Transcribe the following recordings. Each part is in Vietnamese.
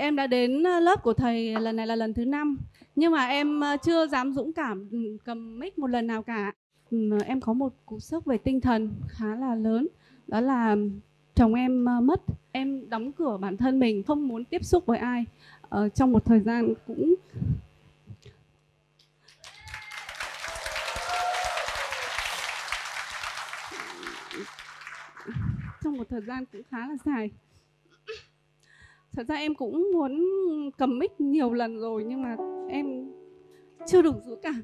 Em đã đến ờ, lớp của thầy lần này là lần thứ năm nhưng mà em ờ, chưa dám dũng cảm ừ, cầm mic một lần nào cả. Ừ, em có một cú sốc về tinh thần khá là lớn đó là chồng em ờ, mất. Em đóng cửa bản thân mình không muốn tiếp xúc với ai Ờ, trong một thời gian cũng trong một thời gian cũng khá là dài thật ra em cũng muốn cầm mic nhiều lần rồi, nhưng mà em chưa đủ dũng cảm.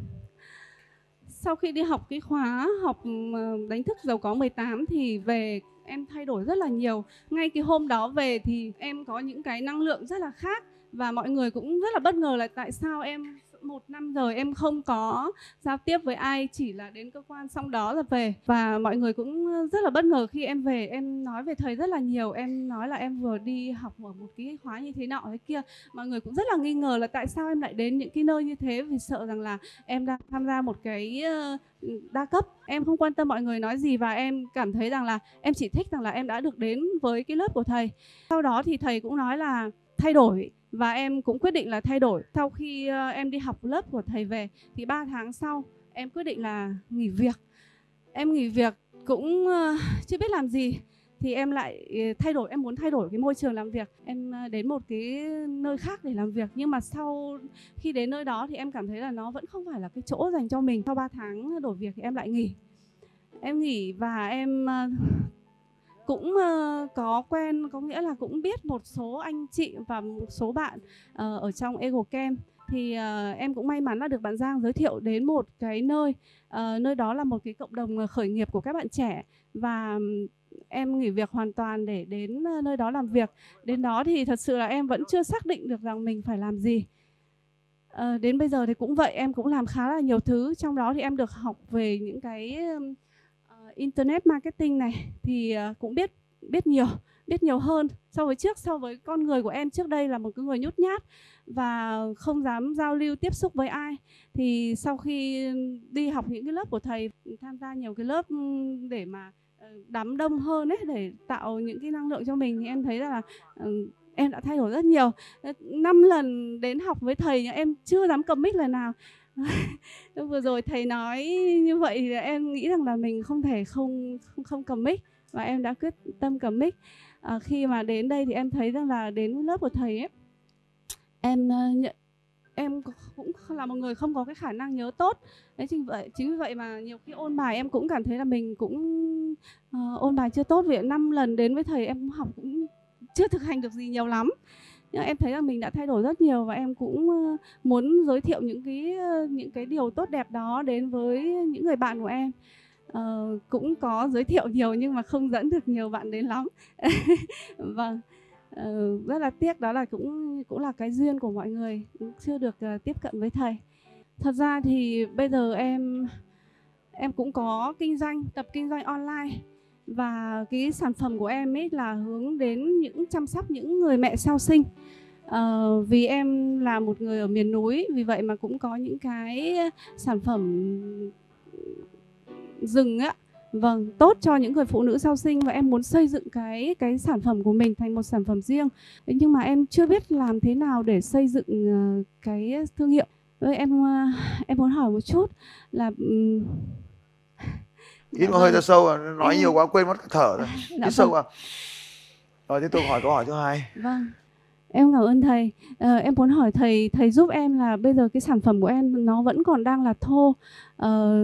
Sau khi đi học cái khóa học ờ, đánh thức giàu có 18 thì về em thay đổi rất là nhiều. Ngay cái hôm đó về thì em có những cái năng lượng rất là khác và mọi người cũng rất là bất ngờ là tại sao em một năm rồi em không có giao tiếp với ai, chỉ là đến cơ quan xong đó là về. Và mọi người cũng rất là bất ngờ khi em về. Em nói về thầy rất là nhiều. Em nói là em vừa đi học ở một cái khóa như thế nọ, thế kia. Mọi người cũng rất là nghi ngờ là tại sao em lại đến những cái nơi như thế, vì sợ rằng là em đang tham gia một cái ờ, đa cấp. Em không quan tâm mọi người nói gì và em cảm thấy rằng là em chỉ thích rằng là em đã được đến với cái lớp của thầy. Sau đó thì thầy cũng nói là thay đổi và em cũng quyết định là thay đổi. Sau khi ờ, em đi học lớp của thầy về thì 3 tháng sau em quyết định là nghỉ việc. Em nghỉ việc cũng ờ, chưa biết làm gì thì em lại ờ, thay đổi, em muốn thay đổi cái môi trường làm việc. Em đến một cái nơi khác để làm việc nhưng mà sau, khi đến nơi đó thì em cảm thấy là nó vẫn không phải là cái chỗ dành cho mình. Sau 3 tháng đổi việc thì em lại nghỉ. Em nghỉ và em cũng ờ, có quen, có nghĩa là cũng biết một số anh chị và một số bạn ờ, ở trong Ego Camp. Thì ờ, em cũng may mắn là được bạn Giang giới thiệu đến một cái nơi nơi đó là một cái cộng đồng khởi nghiệp của các bạn trẻ. Và em nghỉ việc hoàn toàn để đến nơi đó làm việc. Đến đó thì thật sự là em vẫn chưa xác định được rằng mình phải làm gì. Đến bây giờ thì cũng vậy, em cũng làm khá là nhiều thứ. Trong đó thì em được học về những cái internet marketing này thì ờ, cũng biết biết nhiều biết nhiều hơn so với trước, so với con người của em trước đây là một cái người nhút nhát và không dám giao lưu tiếp xúc với ai. Thì sau khi đi học những cái lớp của thầy, tham gia nhiều cái lớp để mà ờ, đám đông hơn ấy, để tạo những cái năng lượng cho mình thì em thấy là ờ, em đã thay đổi rất nhiều. Năm lần đến học với thầy nhưng em chưa dám cầm mic lần nào vừa rồi thầy nói như vậy thì em nghĩ rằng là mình không thể không không, không cầm mic và em đã quyết tâm cầm mic. À, khi mà đến đây thì em thấy rằng là đến lớp của thầy ấy em ờ, nhận em cũng là một người không có cái khả năng nhớ tốt. Đấy chính vậy chính vì vậy mà nhiều khi ôn bài em cũng cảm thấy là mình cũng uh, ôn bài chưa tốt. Vì năm lần đến với thầy em học cũng chưa thực hành được gì nhiều lắm nhưng em thấy là mình đã thay đổi rất nhiều và em cũng muốn giới thiệu những cái những cái điều tốt đẹp đó đến với những người bạn của em. Ờ, cũng có giới thiệu nhiều nhưng mà không dẫn được nhiều bạn đến lắm. Vâng Ờ, rất là tiếc đó là cũng cũng là cái duyên của mọi người chưa được uh, tiếp cận với thầy. Thật ra thì bây giờ em em cũng có kinh doanh tập kinh doanh online và cái sản phẩm của em ấy là hướng đến những chăm sóc những người mẹ sau sinh. À, vì em là một người ở miền núi vì vậy mà cũng có những cái sản phẩm rừng á. Vâng tốt cho những người phụ nữ sau sinh và em muốn xây dựng cái cái sản phẩm của mình thành một sản phẩm riêng. Nhưng mà em chưa biết làm thế nào để xây dựng ờ, cái thương hiệu. Em ờ, em muốn hỏi một chút là Hít dạ một hơi vâng. ra sâu à, nói nhiều quá quên mất cả thở rồi. Dạ Hít sâu vâng. vào. Rồi tiếp tục hỏi câu hỏi thứ hai. Vâng. Em cảm ơn thầy. Ờ, em muốn hỏi thầy thầy giúp em là bây giờ cái sản phẩm của em nó vẫn còn đang là thô. Ờ,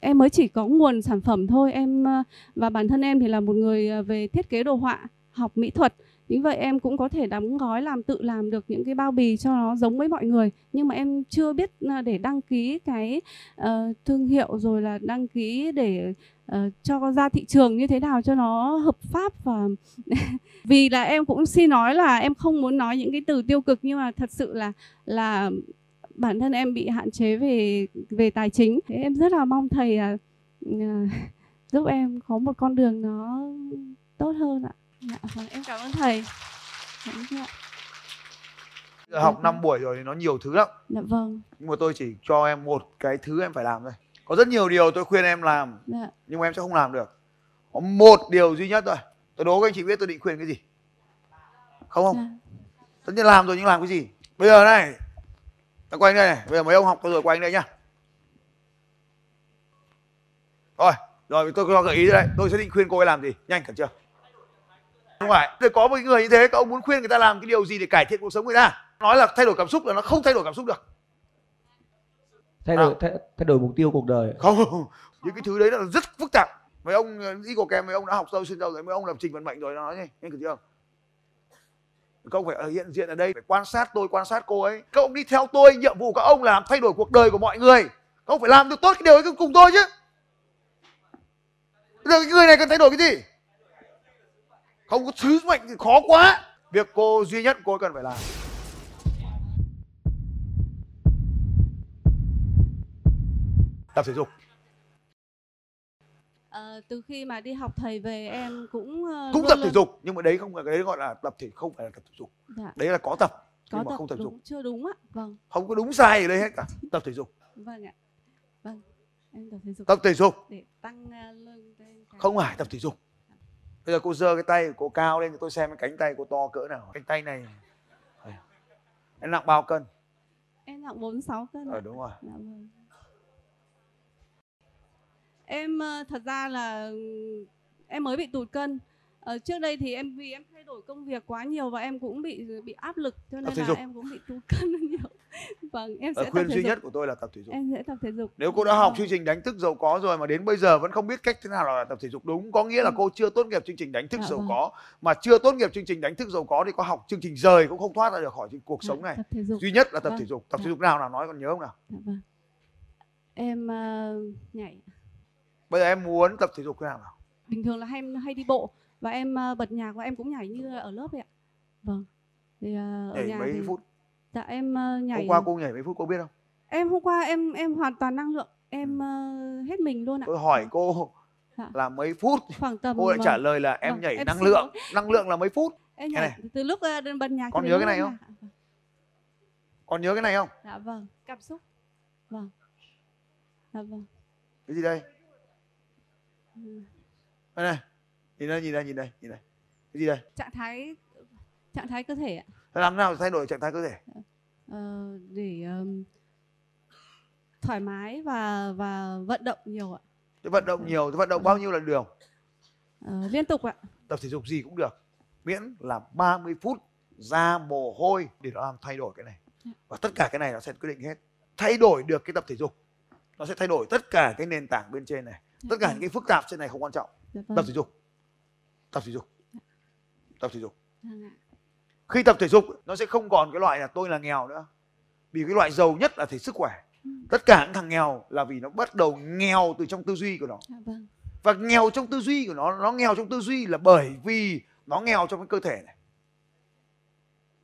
em mới chỉ có nguồn sản phẩm thôi. Em ờ, và bản thân em thì là một người về thiết kế đồ họa, học mỹ thuật như vậy em cũng có thể đóng gói làm tự làm được những cái bao bì cho nó giống với mọi người. Nhưng mà em chưa biết à, để đăng ký cái uh, thương hiệu rồi là đăng ký để uh, cho ra thị trường như thế nào cho nó hợp pháp và vì là em cũng xin nói là em không muốn nói những cái từ tiêu cực nhưng mà thật sự là là bản thân em bị hạn chế về về tài chính thế em rất là mong thầy à, à, giúp em có một con đường nó tốt hơn ạ dạ, vâng, em cảm ơn thầy Cảm ơn ạ. Giờ học 5 buổi rồi thì nó nhiều thứ lắm. dạ vâng Nhưng mà tôi chỉ cho em một cái thứ em phải làm thôi. Có rất nhiều điều tôi khuyên em làm dạ nhưng mà em sẽ không làm được. Có một điều duy nhất thôi. Tôi đố các anh chị biết tôi định khuyên cái gì. Không không? dạ tất nhiên làm rồi nhưng làm cái gì bây giờ này ta quay đây này bây giờ mấy ông học rồi quay đây nhá rồi rồi tôi cho gợi ý đây tôi sẽ định khuyên cô ấy làm gì nhanh cần chưa không phải tôi có một người như thế các ông muốn khuyên người ta làm cái điều gì để cải thiện cuộc sống người ta? Nói là thay đổi cảm xúc là nó không thay đổi cảm xúc được. Thay đổi thay, thay đổi mục tiêu cuộc đời. Không những cái thứ đấy là rất phức tạp. Mấy ông đi của kèm mấy ông đã học sâu xuyên sâu rồi. Mấy ông làm trình vận mệnh rồi nó nói cần chưa các ông phải ở hiện diện ở đây phải quan sát tôi quan sát cô ấy. Các ông đi theo tôi nhiệm vụ các ông là làm thay đổi cuộc đời của mọi người. Các ông phải làm được tốt cái điều ấy cùng tôi chứ. Bây giờ cái người này cần thay đổi cái gì không có sứ mệnh thì khó quá. Việc cô duy nhất cô cần phải làm. Tập thể dục. Ờ, từ khi mà đi học thầy về em cũng ờ, cũng tập thể dục nhưng mà đấy không phải cái đấy gọi là tập thể không phải là tập thể dục. Dạ, đấy là có tập có nhưng mà tập, không tập đúng dục. chưa đúng ạ vâng. Không có đúng sai ở đây hết cả tập thể dục. Vâng ạ vâng em tập thể dục. Tập thể dục. Để tăng lưng lên không phải tập thể dục bây giờ cô giơ cái tay của cô cao lên cho tôi xem cái cánh tay cô to cỡ nào cánh tay này em nặng bao cân em nặng 46 cân ờ đúng rồi Dạ vâng. Em ờ, thật ra là em mới bị tụt cân. Ờ, trước đây thì em vì em thay đổi công việc quá nhiều và em cũng bị bị áp lực cho nên là dục. em cũng bị tụt cân nhiều. Vâng, em sẽ Lời tập khuyên thể duy dục. nhất của tôi là tập thể dục Em sẽ tập thể dục. nếu cô đã học Vâng. chương trình đánh thức giàu có rồi mà đến bây giờ vẫn không biết cách thế nào là tập thể dục đúng có nghĩa là Ừ. cô chưa tốt nghiệp chương trình đánh thức Dạ giàu vâng. có mà chưa tốt nghiệp chương trình đánh thức giàu có thì có học chương trình rời cũng không thoát ra được khỏi cuộc Dạ, sống này thể duy nhất là tập Vâng. thể dục tập thể Dạ. dục nào nào nói còn nhớ không nào Dạ vâng. Em ờ, nhảy bây giờ em muốn tập thể dục thế nào nào bình thường là hay hay đi bộ và em ờ, bật nhạc và em cũng nhảy như ở lớp vậy ạ. Vâng. Thì ờ, ở nhảy nhà mấy thì phút dạ em ờ, nhảy hôm qua cô nhảy mấy phút cô biết không? Em hôm qua em em hoàn toàn năng lượng. Em ờ, hết mình luôn ạ. Tôi hỏi cô Dạ. là mấy phút? Khoảng tầm cô lại ờ, trả lời là em vâng, nhảy em năng xin lượng năng lượng là mấy phút? Em nhảy từ lúc ờ, bật nhạc Con nhớ cái này không? nhạc. còn nhớ cái này không? Dạ vâng. Cảm xúc. Vâng. Dạ vâng. Cái gì đây? Ừ. đây này. Nhìn đây nhìn đây nhìn đây nhìn đây. Cái gì đây? Trạng thái trạng thái cơ thể ạ. Làm thế nào để thay đổi trạng thái cơ thể Ờ, để ờm, thoải mái và và vận động nhiều ạ. Thế vận động nhiều thế vận động bao nhiêu lần đường Ờ, liên tục ạ. Tập thể dục gì cũng được miễn là 30 phút ra mồ hôi để nó làm thay đổi cái này. Và tất cả cái này nó sẽ quyết định hết. Thay đổi được cái tập thể dục nó sẽ thay đổi tất cả cái nền tảng bên trên này. Tất cả những cái phức tạp trên này không quan trọng. Dạ vâng. tập thể dục tập thể dục tập thể dục. Vâng ạ. Khi tập thể dục nó sẽ không còn cái loại là tôi là nghèo nữa. Vì cái loại giàu nhất là thể sức khỏe. Ừ. tất cả những thằng nghèo là vì nó bắt đầu nghèo từ trong tư duy của nó. Dạ vâng. Và nghèo trong tư duy của nó nó nghèo trong tư duy là bởi vì nó nghèo trong cái cơ thể này.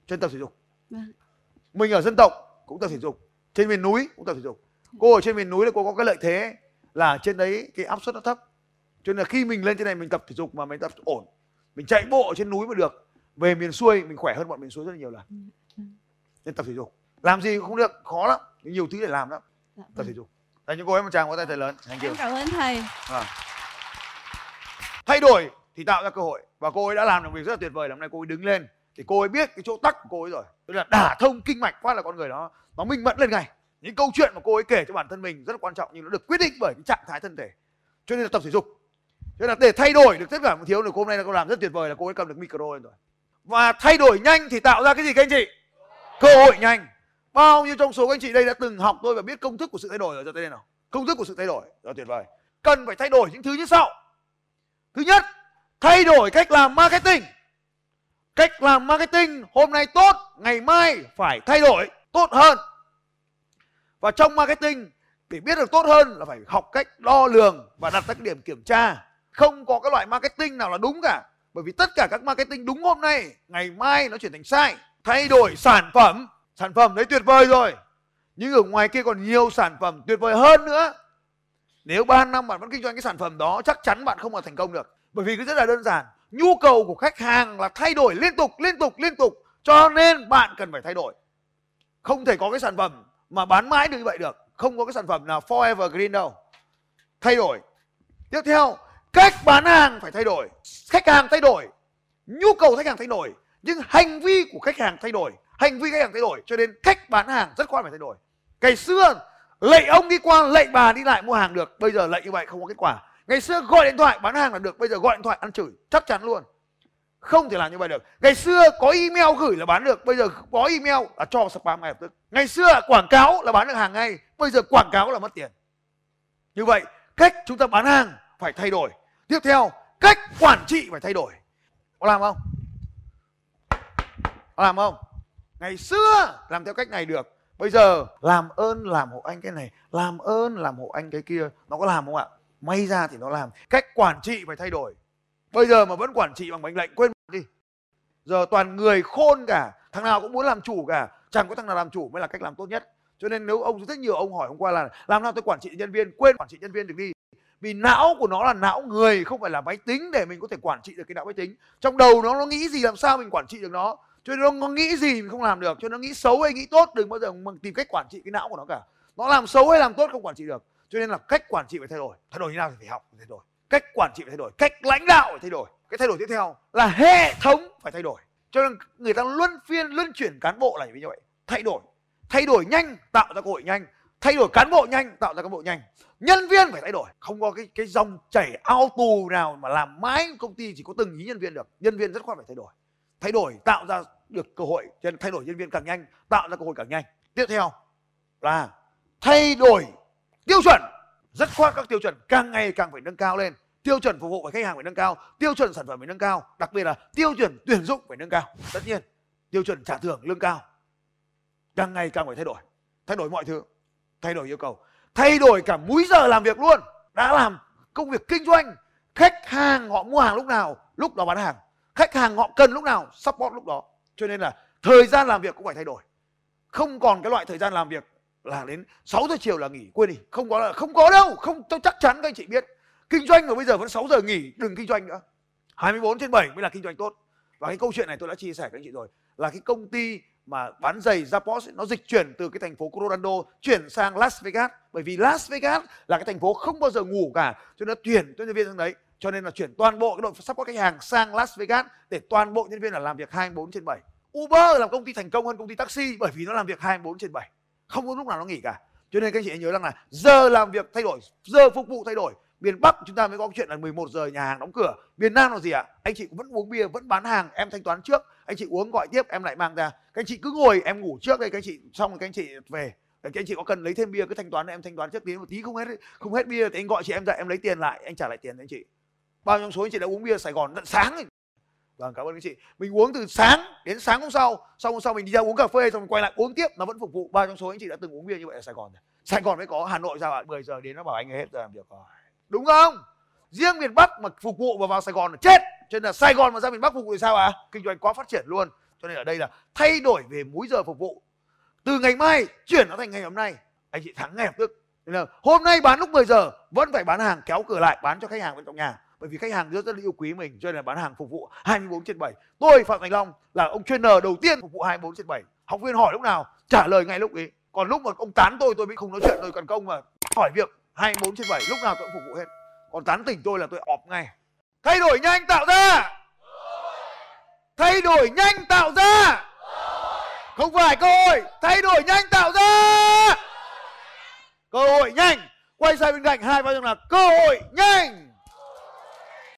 Trên tập thể dục. Vâng. Mình ở dân tộc cũng tập thể dục. Trên miền núi cũng tập thể dục. Cô ở trên miền núi là cô có cái lợi thế là trên đấy cái áp suất nó thấp. Cho nên là khi mình lên trên này mình tập thể dục mà mình tập ổn. Mình chạy bộ ở trên núi mà được về miền xuôi mình khỏe hơn bọn miền xuôi rất là nhiều lần. Ừ. nên tập thể dục. Làm gì cũng không được khó lắm nhiều thứ để làm lắm. Dạ tập vâng. thể dục. Dành cho cô ấy một tràng có tay thật lớn. Thank you. em cảm ơn thầy. Vâng. thay đổi thì tạo ra cơ hội. Và cô ấy đã làm được việc rất là tuyệt vời là hôm nay cô ấy đứng lên. Thì cô ấy biết cái chỗ tắc của cô ấy rồi. Tức là đả thông kinh mạch phát là con người đó nó minh mẫn lên ngay. Những câu chuyện mà cô ấy kể cho bản thân mình rất là quan trọng nhưng nó được quyết định bởi cái trạng thái thân thể. Cho nên là tập thể dục. Cho nên là để thay đổi được tất cả mọi thiếu được hôm nay là cô làm rất tuyệt vời là cô ấy cầm được micro lên rồi và thay đổi nhanh thì tạo ra cái gì các anh chị? Cơ hội nhanh. Bao nhiêu trong số các anh chị đây đã từng học tôi và biết công thức của sự thay đổi rồi cho tay lên nào? Công thức của sự thay đổi. Rất tuyệt vời. Cần phải thay đổi những thứ như sau. Thứ nhất, thay đổi cách làm marketing. Cách làm marketing hôm nay tốt, ngày mai phải thay đổi, tốt hơn. Và trong marketing, để biết được tốt hơn là phải học cách đo lường và đặt các điểm kiểm tra. Không có cái loại marketing nào là đúng cả bởi vì tất cả các marketing đúng hôm nay, ngày mai nó chuyển thành sai. Thay đổi sản phẩm. Sản phẩm đấy tuyệt vời rồi. Nhưng ở ngoài kia còn nhiều sản phẩm tuyệt vời hơn nữa. Nếu 3 năm bạn vẫn kinh doanh cái sản phẩm đó, chắc chắn bạn không mà thành công được. Bởi vì cái rất là đơn giản. Nhu cầu của khách hàng là thay đổi liên tục liên tục liên tục. Cho nên bạn cần phải thay đổi. Không thể có cái sản phẩm mà bán mãi được như vậy được. Không có cái sản phẩm nào forever green đâu. Thay đổi. Tiếp theo cách bán hàng phải thay đổi. Khách hàng thay đổi. Nhu cầu khách hàng thay đổi. Nhưng hành vi của khách hàng thay đổi. Hành vi khách hàng thay đổi. Cho nên cách bán hàng rất quan phải thay đổi. Ngày xưa lệnh ông đi qua lệnh bà đi lại mua hàng được. Bây giờ lệnh như vậy không có kết quả. Ngày xưa gọi điện thoại bán hàng là được. Bây giờ gọi điện thoại ăn chửi. Chắc chắn luôn. Không thể làm như vậy được. Ngày xưa có email gửi là bán được. Bây giờ có email là cho spam ngay lập tức. Ngày xưa quảng cáo là bán được hàng ngay. Bây giờ quảng cáo là mất tiền. Như vậy, cách chúng ta bán hàng phải thay đổi tiếp theo, cách quản trị phải thay đổi. Có làm không? Có làm không? Ngày xưa, làm theo cách này được. Bây giờ, làm ơn làm hộ anh cái này, làm ơn làm hộ anh cái kia. Nó có làm không ạ? May ra thì nó làm. Cách quản trị phải thay đổi. Bây giờ mà vẫn quản trị bằng mệnh lệnh, quên đi. Giờ toàn người khôn cả, thằng nào cũng muốn làm chủ cả. Chẳng có thằng nào làm chủ mới là cách làm tốt nhất. Cho nên nếu ông rất nhiều, ông hỏi hôm qua là, làm nào tôi quản trị nhân viên, quên quản trị nhân viên được đi vì não của nó là não người, không phải là máy tính để mình có thể quản trị được cái não máy tính. Trong đầu nó nó nghĩ gì làm sao mình quản trị được nó? Cho nên nó nghĩ gì mình không làm được. Cho nên nó nghĩ xấu hay nghĩ tốt, đừng bao giờ tìm cách quản trị cái não của nó cả. Nó làm xấu hay làm tốt không quản trị được. Cho nên là cách quản trị phải thay đổi. Thay đổi như nào thì phải học phải thay đổi. Cách quản trị phải thay đổi. Cách lãnh đạo phải thay đổi. Cái thay đổi tiếp theo là hệ thống phải thay đổi. Cho nên người ta luân phiên, luân chuyển cán bộ là như vậy. Thay đổi. Thay đổi nhanh, tạo ra cơ hội nhanh thay đổi cán bộ nhanh, tạo ra cán bộ nhanh. Nhân viên phải thay đổi. Không có cái cái dòng chảy ao tù nào mà làm mãi công ty chỉ có từng ý nhân viên được. Nhân viên rất khoát phải thay đổi. Thay đổi, tạo ra được cơ hội cho nên thay đổi nhân viên càng nhanh, tạo ra cơ hội càng nhanh. Tiếp theo là thay đổi tiêu chuẩn. Rất khoát các tiêu chuẩn, càng ngày càng phải nâng cao lên. Tiêu chuẩn phục vụ của khách hàng phải nâng cao, tiêu chuẩn sản phẩm phải nâng cao, đặc biệt là tiêu chuẩn tuyển dụng phải nâng cao. Tất nhiên, tiêu chuẩn trả thưởng lương cao. Càng ngày càng phải thay đổi. Thay đổi mọi thứ thay đổi yêu cầu. Thay đổi cả múi giờ làm việc luôn. Đã làm công việc kinh doanh, khách hàng họ mua hàng lúc nào, lúc đó bán hàng. Khách hàng họ cần lúc nào, support lúc đó. Cho nên là thời gian làm việc cũng phải thay đổi. Không còn cái loại thời gian làm việc là đến 6 giờ chiều là nghỉ, quên đi. Không có là không có đâu. Không, tôi chắc chắn các anh chị biết. Kinh doanh mà bây giờ vẫn 6 giờ nghỉ, đừng kinh doanh nữa. 24 trên 7 mới là kinh doanh tốt. Và cái câu chuyện này tôi đã chia sẻ với anh chị rồi. Là cái công ty mà bán giày Zappos nó dịch chuyển từ cái thành phố Colorado chuyển sang Las Vegas. Bởi vì Las Vegas là cái thành phố không bao giờ ngủ cả, cho nên nó tuyển cho nhân viên sang đấy. Cho nên là chuyển toàn bộ cái đội support khách hàng sang Las Vegas để toàn bộ nhân viên là làm việc 24 trên 7 Uber là công ty thành công hơn công ty taxi bởi vì nó làm việc 24 trên 7 không có lúc nào nó nghỉ cả. Cho nên các anh chị nhớ rằng là giờ làm việc thay đổi, giờ phục vụ thay đổi. Miền Bắc chúng ta mới có chuyện là 11 giờ nhà hàng đóng cửa. Miền Nam là gì ạ? Anh chị vẫn uống bia, vẫn bán hàng, em thanh toán trước anh chị uống gọi tiếp, em lại mang ra. Các anh chị cứ ngồi, em ngủ trước đây, các anh chị, xong rồi các anh chị về. Các anh chị có cần lấy thêm bia, cứ thanh toán em, thanh toán trước tí, một tí, không hết không hết bia, thì anh gọi chị em dậy em lấy tiền lại, anh trả lại tiền cho anh chị. Bao nhiêu số anh chị đã uống bia Sài Gòn tận sáng ấy. vâng cảm ơn anh chị. Mình uống từ sáng đến sáng hôm sau. Xong hôm sau mình đi ra uống cà phê, xong mình quay lại uống tiếp, nó vẫn phục vụ. Bao trong số anh chị đã từng uống bia như vậy ở Sài Gòn Sài Gòn mới có, Hà Nội sao ạ? 10 giờ đến nó bảo anh ấy hết giờ làm việc rồi. Đúng không? Riêng miền Bắc mà phục vụ và vào Sài Gòn là chết cho nên là Sài Gòn mà ra miền Bắc phục vụ thì sao ạ? À? kinh doanh quá phát triển luôn. Cho nên ở đây là thay đổi về múi giờ phục vụ. Từ ngày mai chuyển nó thành ngày hôm nay. Anh chị thắng ngay lập tức. Nên là hôm nay bán lúc 10 giờ, vẫn phải bán hàng kéo cửa lại, bán cho khách hàng bên trong nhà. Bởi vì khách hàng rất rất yêu quý mình, cho nên là bán hàng phục vụ 24 trên 7 tôi, Phạm Thành Long là ông trainer đầu tiên phục vụ 24 trên 7 học viên hỏi lúc nào? Trả lời ngay lúc ấy. Còn lúc mà ông tán tôi tôi mới không nói chuyện, tôi cần công mà. Hỏi việc 24 trên 7 lúc nào tôi cũng phục vụ hết. Còn tán tỉnh tôi là tôi ọp ngay thay đổi nhanh tạo ra. Thay đổi nhanh tạo ra. Không phải cơ hội. Thay đổi nhanh tạo ra. Cơ hội nhanh. Quay sang bên cạnh hai bao nhiêu là cơ hội nhanh.